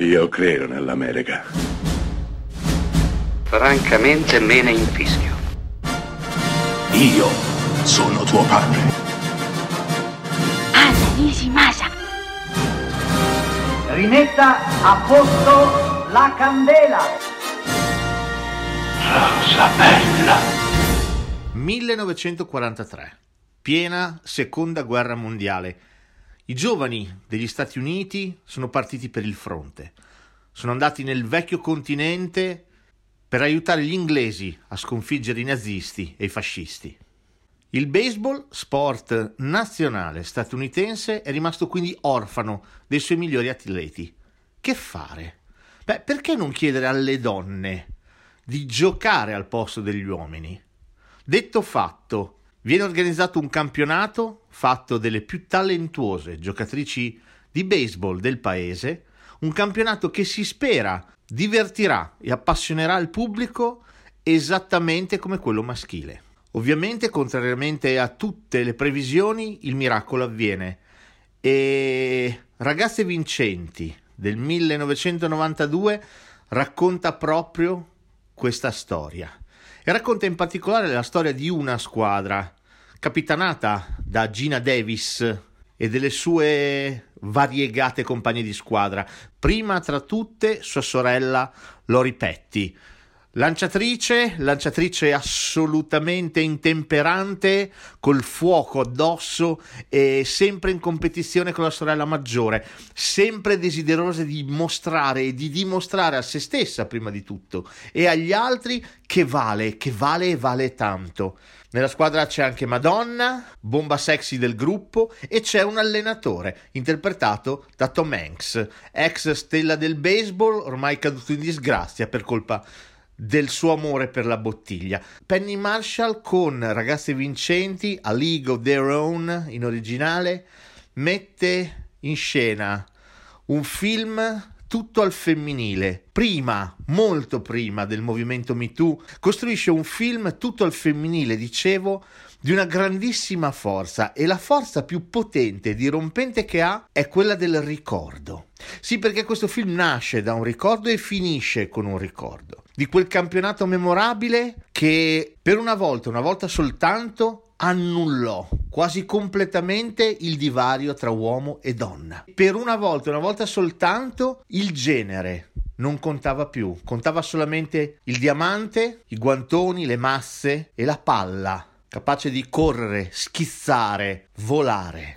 Io credo nell'America. Francamente me ne infischio. Io sono tuo padre. Anna Nishimasa. Rimetta a posto la candela. Rosa bella. 1943, piena seconda guerra mondiale. I giovani degli Stati Uniti sono partiti per il fronte. Sono andati nel vecchio continente per aiutare gli inglesi a sconfiggere i nazisti e i fascisti. Il baseball, sport nazionale statunitense, è rimasto quindi orfano dei suoi migliori atleti. Che fare? Beh, perché non chiedere alle donne di giocare al posto degli uomini? Detto fatto, viene organizzato un campionato fatto delle più talentuose giocatrici di baseball del paese, un campionato che si spera divertirà e appassionerà il pubblico esattamente come quello maschile. Ovviamente, contrariamente a tutte le previsioni, il miracolo avviene. E Ragazze vincenti del 1992 racconta proprio questa storia. E racconta in particolare la storia di una squadra capitanata da Gina Davis e delle sue variegate compagne di squadra, prima tra tutte sua sorella Lori Petty, Lanciatrice, lanciatrice assolutamente intemperante, col fuoco addosso e sempre in competizione con la sorella maggiore, sempre desiderosa di mostrare e di dimostrare a se stessa prima di tutto e agli altri che vale, che vale e vale tanto. Nella squadra c'è anche Madonna, bomba sexy del gruppo, e c'è un allenatore, interpretato da Tom Hanks, ex stella del baseball, ormai caduto in disgrazia per colpa del suo amore per la bottiglia. Penny Marshall con Ragazze Vincenti, A League of Their Own in originale, mette in scena un film tutto al femminile. Prima, molto prima del movimento MeToo, costruisce un film tutto al femminile, dicevo, di una grandissima forza e la forza più potente e dirompente che ha è quella del ricordo. Sì, perché questo film nasce da un ricordo e finisce con un ricordo di quel campionato memorabile che per una volta, una volta soltanto, annullò quasi completamente il divario tra uomo e donna. Per una volta, una volta soltanto, il genere non contava più, contava solamente il diamante, i guantoni, le masse e la palla capace di correre, schizzare, volare.